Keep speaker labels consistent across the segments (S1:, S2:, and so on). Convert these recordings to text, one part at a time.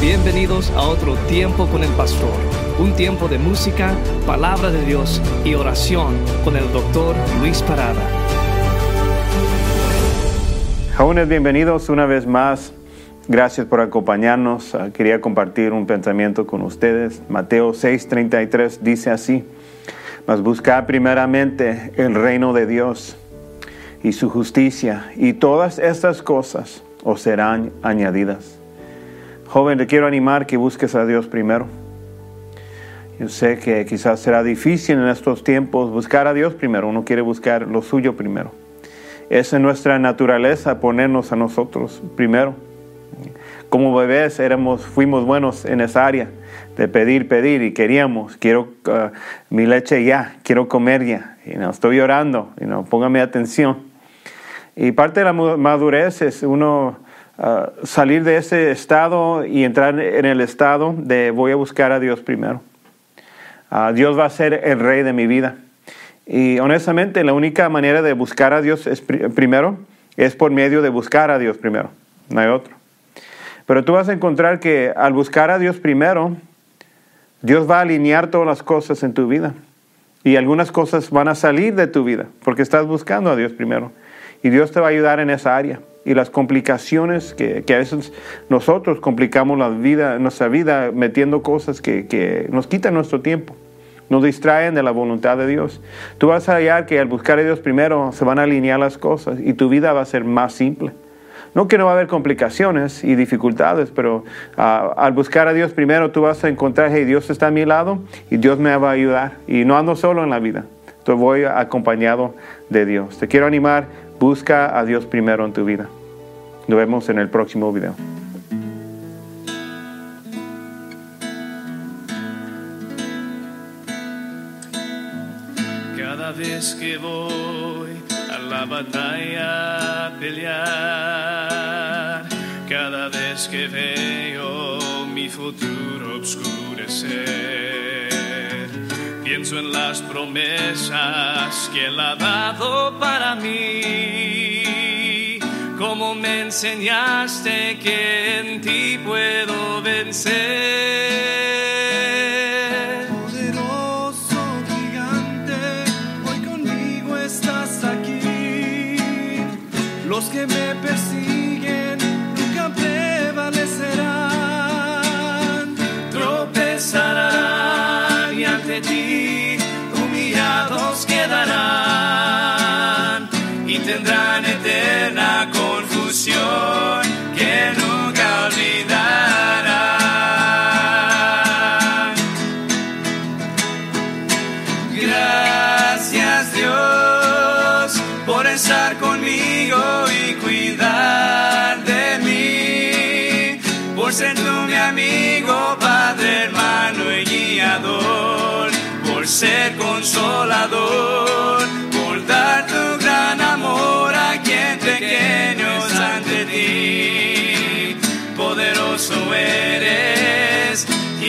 S1: Bienvenidos a otro tiempo con el pastor, un tiempo de música, palabra de Dios y oración con el doctor Luis Parada.
S2: Jóvenes, bienvenidos una vez más. Gracias por acompañarnos. Ah, quería compartir un pensamiento con ustedes. Mateo 6:33 dice así, mas buscad primeramente el reino de Dios y su justicia, y todas estas cosas os serán añadidas. Joven, te quiero animar que busques a Dios primero. Yo sé que quizás será difícil en estos tiempos buscar a Dios primero. Uno quiere buscar lo suyo primero. Es en nuestra naturaleza ponernos a nosotros primero. Como bebés éramos, fuimos buenos en esa área de pedir, pedir y queríamos, quiero uh, mi leche ya, quiero comer ya, y no estoy llorando, y no póngame atención. Y parte de la madurez es uno salir de ese estado y entrar en el estado de voy a buscar a Dios primero. Uh, Dios va a ser el rey de mi vida. Y honestamente, la única manera de buscar a Dios es primero es por medio de buscar a Dios primero. No hay otro. Pero tú vas a encontrar que al buscar a Dios primero, Dios va a alinear todas las cosas en tu vida. Y algunas cosas van a salir de tu vida porque estás buscando a Dios primero. Y Dios te va a ayudar en esa área. Y las complicaciones que, que a veces nosotros complicamos la vida, nuestra vida metiendo cosas que, que nos quitan nuestro tiempo nos distraen de la voluntad de Dios. Tú vas a hallar que al buscar a Dios primero se van a alinear las cosas y tu vida va a ser más simple. No que no va a haber complicaciones y dificultades, pero uh, al buscar a Dios primero tú vas a encontrar, hey, Dios está a mi lado y Dios me va a ayudar. Y no ando solo en la vida, yo voy acompañado de Dios. Te quiero animar, busca a Dios primero en tu vida. Nos vemos en el próximo video.
S3: Cada vez que voy a la batalla a pelear, cada vez que veo mi futuro obscurecer, pienso en las promesas que Él ha dado para mí. Como me enseñaste que en ti puedo vencer. given up.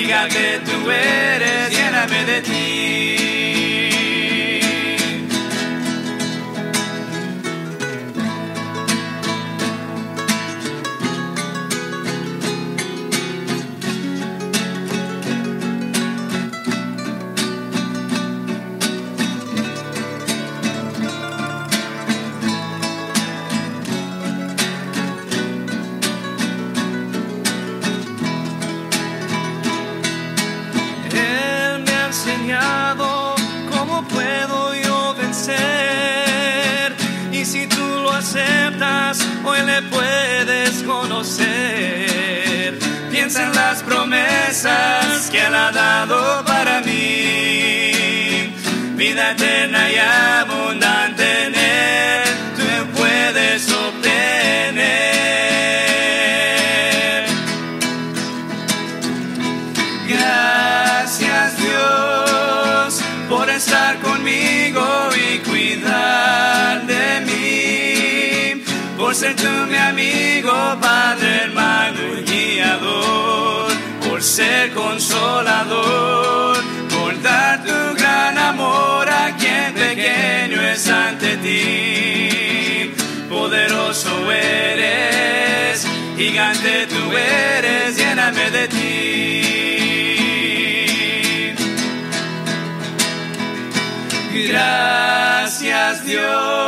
S3: Eres, gigante tú eres, lléname de ti. Puedes conocer. Piensa en las promesas que Él ha dado para mí. Vida eterna y abundante ser tú mi amigo, padre, hermano y guiador, por ser consolador, por dar tu gran amor a quien pequeño es ante ti. Poderoso eres, gigante tú eres, lléname de ti. Gracias Dios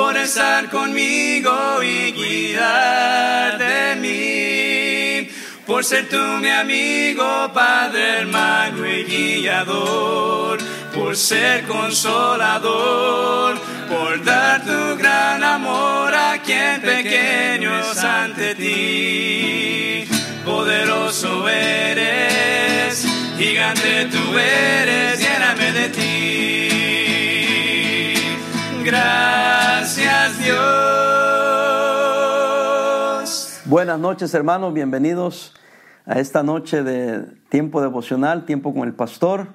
S3: por estar conmigo y guiar de mí, por ser tú mi amigo, Padre, hermano y guiador, por ser consolador, por dar tu gran amor a quien pequeños ante ti. Poderoso eres, gigante tú eres, lléname de ti. Dios.
S4: Buenas noches hermanos, bienvenidos a esta noche de tiempo devocional, tiempo con el pastor.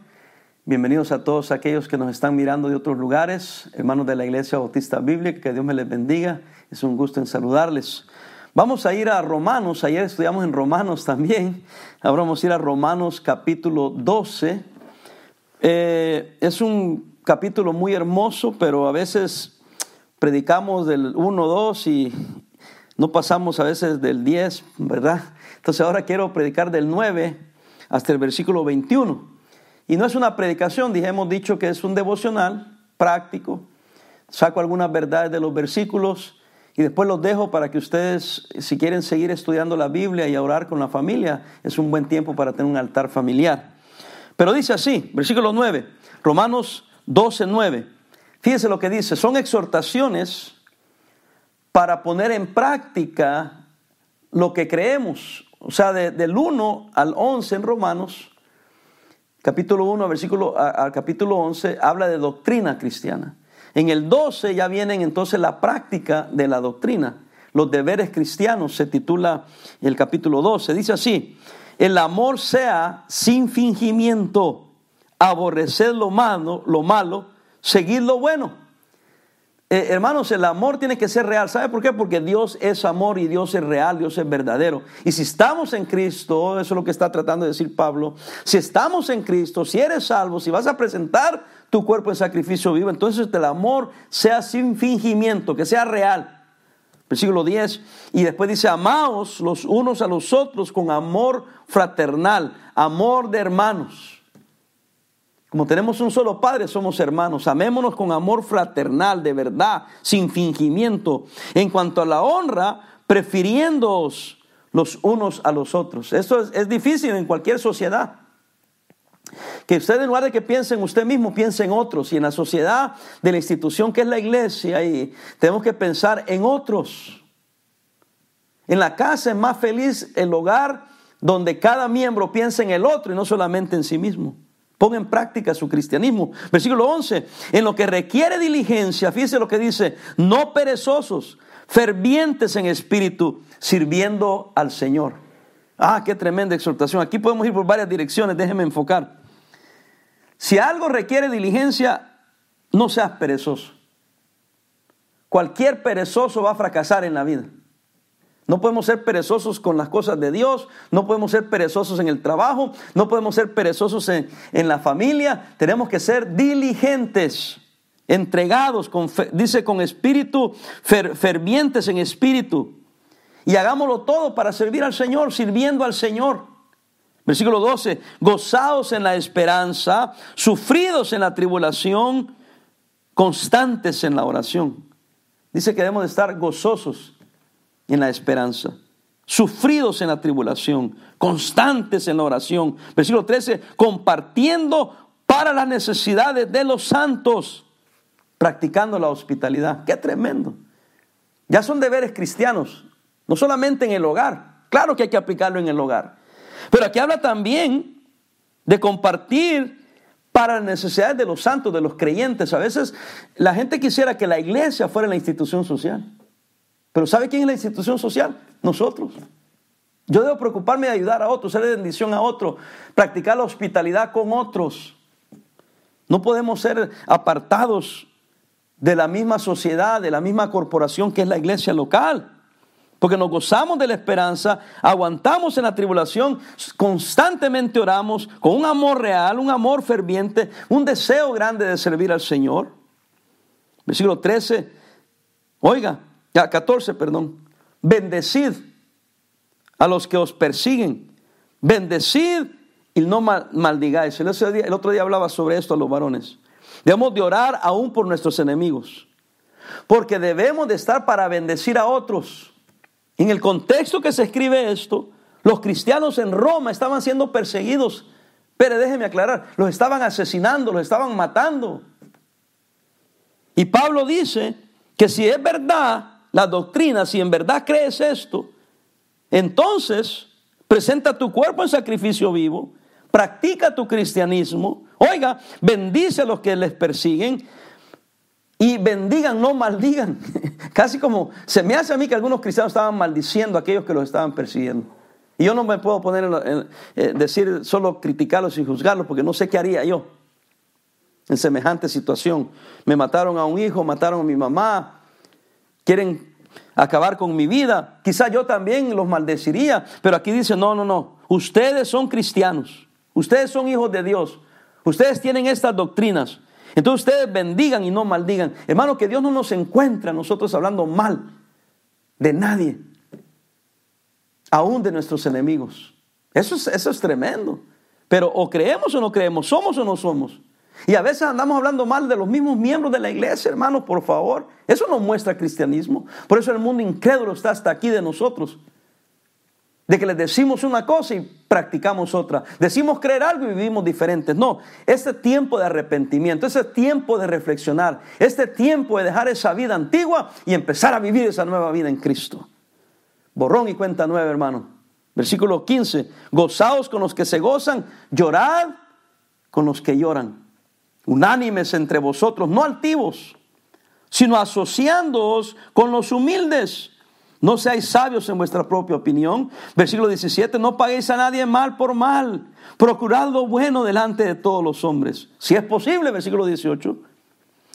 S4: Bienvenidos a todos aquellos que nos están mirando de otros lugares, hermanos de la Iglesia Bautista Bíblica, que Dios me les bendiga. Es un gusto en saludarles. Vamos a ir a Romanos, ayer estudiamos en Romanos también. Ahora vamos a ir a Romanos capítulo 12. Eh, es un capítulo muy hermoso, pero a veces predicamos del 1, 2 y no pasamos a veces del 10, ¿verdad? Entonces ahora quiero predicar del 9 hasta el versículo 21. Y no es una predicación, dije, hemos dicho que es un devocional práctico. Saco algunas verdades de los versículos y después los dejo para que ustedes, si quieren seguir estudiando la Biblia y orar con la familia, es un buen tiempo para tener un altar familiar. Pero dice así, versículo 9, Romanos 12, 9. Fíjese lo que dice, son exhortaciones para poner en práctica lo que creemos. O sea, del 1 al 11 en Romanos, capítulo 1 versículo, al capítulo 11, habla de doctrina cristiana. En el 12 ya vienen entonces la práctica de la doctrina. Los deberes cristianos se titula el capítulo 12. Dice así, el amor sea sin fingimiento, aborrecer lo malo, lo malo, seguir lo bueno. Eh, hermanos, el amor tiene que ser real. ¿Sabe por qué? Porque Dios es amor y Dios es real, Dios es verdadero. Y si estamos en Cristo, eso es lo que está tratando de decir Pablo, si estamos en Cristo, si eres salvo, si vas a presentar tu cuerpo en sacrificio vivo, entonces el amor sea sin fingimiento, que sea real. Versículo 10, y después dice, amaos los unos a los otros con amor fraternal, amor de hermanos. Como tenemos un solo Padre, somos hermanos. Amémonos con amor fraternal, de verdad, sin fingimiento. En cuanto a la honra, prefiriéndoos los unos a los otros. Esto es, difícil en cualquier sociedad. Que usted en lugar de que piense en usted mismo, piense en otros. Y en la sociedad de la institución que es la iglesia, y tenemos que pensar en otros. En la casa es más feliz el hogar donde cada miembro piensa en el otro y no solamente en sí mismo. Ponga en práctica su cristianismo. Versículo 11. En lo que requiere diligencia, fíjese lo que dice, no perezosos, fervientes en espíritu, sirviendo al Señor. Ah, qué tremenda exhortación. Aquí podemos ir por varias direcciones, déjeme enfocar. Si algo requiere diligencia, no seas perezoso. Cualquier perezoso va a fracasar en la vida. No podemos ser perezosos con las cosas de Dios, no podemos ser perezosos en el trabajo, no podemos ser perezosos en, la familia, tenemos que ser diligentes, entregados, con dice con espíritu, fervientes en espíritu. Y hagámoslo todo para servir al Señor, sirviendo al Señor. Versículo 12, gozados en la esperanza, sufridos en la tribulación, constantes en la oración. Dice que debemos de estar gozosos en la esperanza, sufridos en la tribulación, constantes en la oración. Versículo 13, compartiendo para las necesidades de los santos, practicando la hospitalidad. Qué tremendo. Ya son deberes cristianos, no solamente en el hogar, claro que hay que aplicarlo en el hogar, pero aquí habla también de compartir para las necesidades de los santos, de los creyentes. A veces la gente quisiera que la iglesia fuera la institución social. Pero ¿sabe quién es la institución social? Nosotros. Yo debo preocuparme de ayudar a otros, ser de bendición a otros, practicar la hospitalidad con otros. No podemos ser apartados de la misma sociedad, de la misma corporación que es la iglesia local. Porque nos gozamos de la esperanza, aguantamos en la tribulación, constantemente oramos con un amor real, un amor ferviente, un deseo grande de servir al Señor. Versículo 13, oiga, 14, perdón. Bendecid a los que os persiguen, bendecid y no maldigáis. El otro, día, el otro día hablaba sobre esto a los varones. Debemos de orar aún por nuestros enemigos, porque debemos de estar para bendecir a otros. En el contexto que se escribe esto, los cristianos en Roma estaban siendo perseguidos, pero déjeme aclarar, los estaban asesinando, los estaban matando. Y Pablo dice que si es verdad la doctrina, si en verdad crees esto, entonces presenta tu cuerpo en sacrificio vivo, practica tu cristianismo, oiga, bendice a los que les persiguen y bendigan, no maldigan. Casi como se me hace a mí que algunos cristianos estaban maldiciendo a aquellos que los estaban persiguiendo. Y yo no me puedo poner en, eh, decir solo criticarlos y juzgarlos porque no sé qué haría yo en semejante situación. Me mataron a un hijo, mataron a mi mamá, quieren acabar con mi vida. Quizá yo también los maldeciría, pero aquí dice, no, no, no, ustedes son cristianos, ustedes son hijos de Dios, ustedes tienen estas doctrinas. Entonces ustedes bendigan y no maldigan. Hermano, que Dios no nos encuentre a nosotros hablando mal de nadie, aún de nuestros enemigos. Eso es, eso es tremendo. Pero o creemos o no creemos, somos o no somos. Y a veces andamos hablando mal de los mismos miembros de la iglesia, hermanos, por favor. Eso no muestra cristianismo. Por eso el mundo incrédulo está hasta aquí de nosotros. De que les decimos una cosa y practicamos otra. Decimos creer algo y vivimos diferentes. No, este tiempo de arrepentimiento, este tiempo de reflexionar, este tiempo de dejar esa vida antigua y empezar a vivir esa nueva vida en Cristo. Borrón y cuenta nueva, hermano. Versículo 15. Gozaos con los que se gozan, llorad con los que lloran unánimes entre vosotros, no altivos, sino asociándoos con los humildes. No seáis sabios en vuestra propia opinión. Versículo 17, no paguéis a nadie mal por mal. Procurad lo bueno delante de todos los hombres. Si es posible, versículo 18.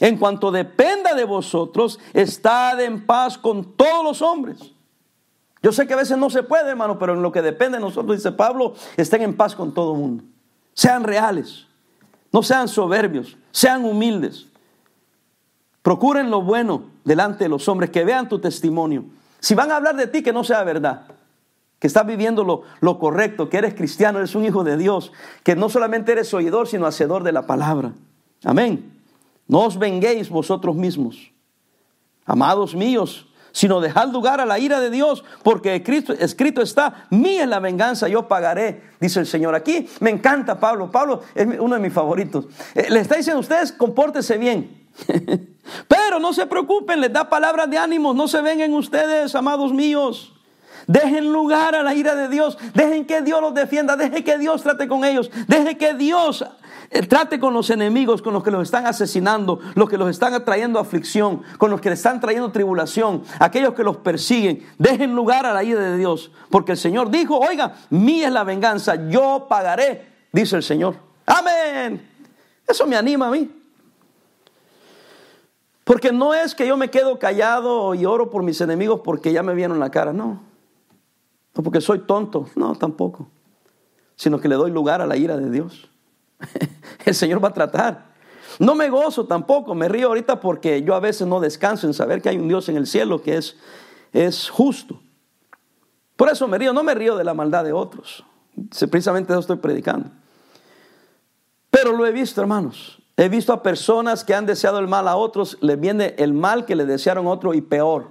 S4: En cuanto dependa de vosotros, estad en paz con todos los hombres. Yo sé que a veces no se puede, hermano, pero en lo que depende de nosotros, dice Pablo, estén en paz con todo el mundo. Sean reales. No sean soberbios, sean humildes. Procuren lo bueno delante de los hombres, que vean tu testimonio. Si van a hablar de ti, que no sea verdad. Que estás viviendo lo, lo correcto, que eres cristiano, eres un hijo de Dios, que no solamente eres oidor, sino hacedor de la palabra. Amén. No os venguéis vosotros mismos. Amados míos, sino dejad lugar a la ira de Dios, porque escrito está, mía es la venganza, yo pagaré, dice el Señor. Aquí me encanta Pablo, Pablo es uno de mis favoritos. Eh, le está diciendo a ustedes, compórtense bien. Pero no se preocupen, les da palabras de ánimo, no se vengan ustedes, amados míos. Dejen lugar a la ira de Dios. Dejen que Dios los defienda. Dejen que Dios trate con ellos. Dejen que Dios trate con los enemigos, con los que los están asesinando, los que los están trayendo aflicción, con los que les están trayendo tribulación, aquellos que los persiguen. Dejen lugar a la ira de Dios. Porque el Señor dijo, oiga, mía es la venganza, yo pagaré, dice el Señor. Amén. Eso me anima a mí. Porque no es que yo me quedo callado y oro por mis enemigos porque ya me vieron la cara, no. No porque soy tonto, no, tampoco. Sino que le doy lugar a la ira de Dios. El Señor va a tratar. No me gozo tampoco, me río ahorita porque yo a veces no descanso en saber que hay un Dios en el cielo que es, es justo. Por eso me río, no me río de la maldad de otros. Precisamente eso estoy predicando. Pero lo he visto, hermanos. He visto a personas que han deseado el mal a otros, les viene el mal que le desearon a otro y peor.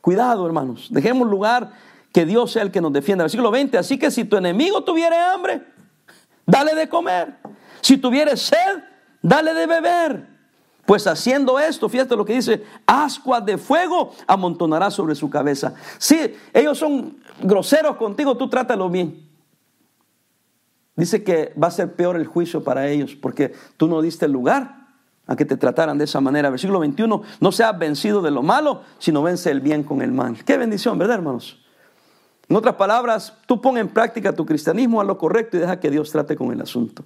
S4: Cuidado, hermanos. Dejemos lugar que Dios sea el que nos defienda. Versículo 20. Así que si tu enemigo tuviera hambre, dale de comer. Si tuviera sed, dale de beber. Pues haciendo esto, fíjate lo que dice, ascuas de fuego amontonará sobre su cabeza. Si ellos son groseros contigo, tú trátalo bien. Dice que va a ser peor el juicio para ellos porque tú no diste lugar a que te trataran de esa manera. Versículo 21, no seas vencido de lo malo, sino vence el bien con el mal. Qué bendición, ¿verdad, hermanos? En otras palabras, tú pon en práctica tu cristianismo a lo correcto y deja que Dios trate con el asunto.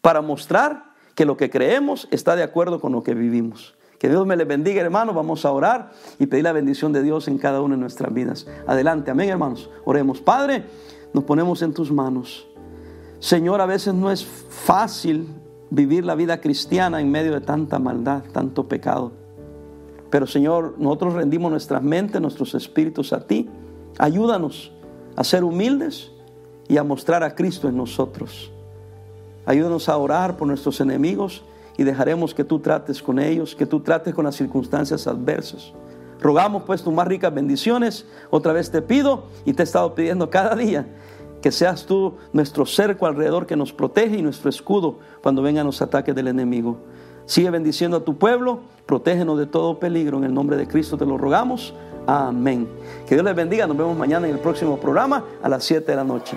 S4: Para mostrar que lo que creemos está de acuerdo con lo que vivimos. Que Dios me le bendiga, hermanos. Vamos a orar y pedir la bendición de Dios en cada una de nuestras vidas. Adelante, amén, hermanos. Oremos. Padre, nos ponemos en tus manos. Señor, a veces no es fácil vivir la vida cristiana en medio de tanta maldad, tanto pecado. Pero Señor, nosotros rendimos nuestras mentes, nuestros espíritus a ti, Ayúdanos a ser humildes y a mostrar a Cristo en nosotros. Ayúdanos a orar por nuestros enemigos y dejaremos que tú trates con ellos, que tú trates con las circunstancias adversas. Rogamos pues tus más ricas bendiciones. Otra vez te pido y te he estado pidiendo cada día que seas tú nuestro cerco alrededor que nos protege y nuestro escudo cuando vengan los ataques del enemigo. Sigue bendiciendo a tu pueblo, protégenos de todo peligro. En el nombre de Cristo te lo rogamos. Amén. Que Dios les bendiga. Nos vemos mañana en el próximo programa a las 7 de la noche.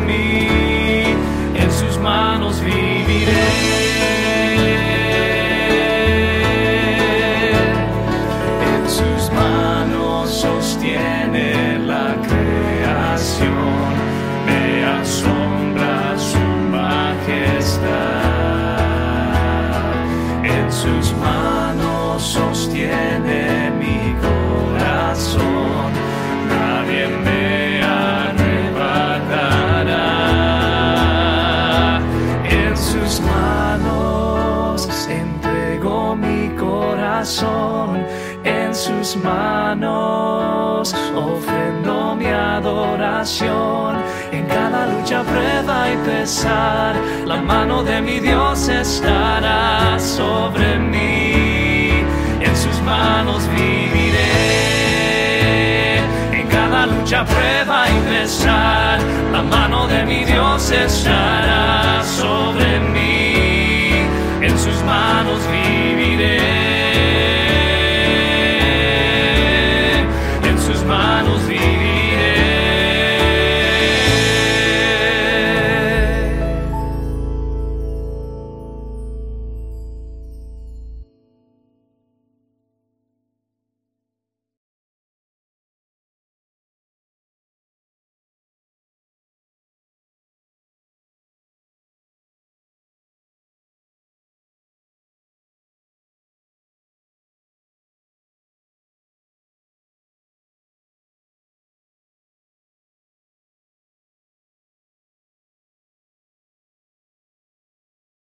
S1: manos viviré. sus manos, ofrendo mi adoración en cada lucha, prueba y pesar. La mano de mi Dios estará sobre mí, en sus manos viviré. En cada lucha, prueba y pesar, la mano de mi Dios estará sobre mí, en sus manos viviré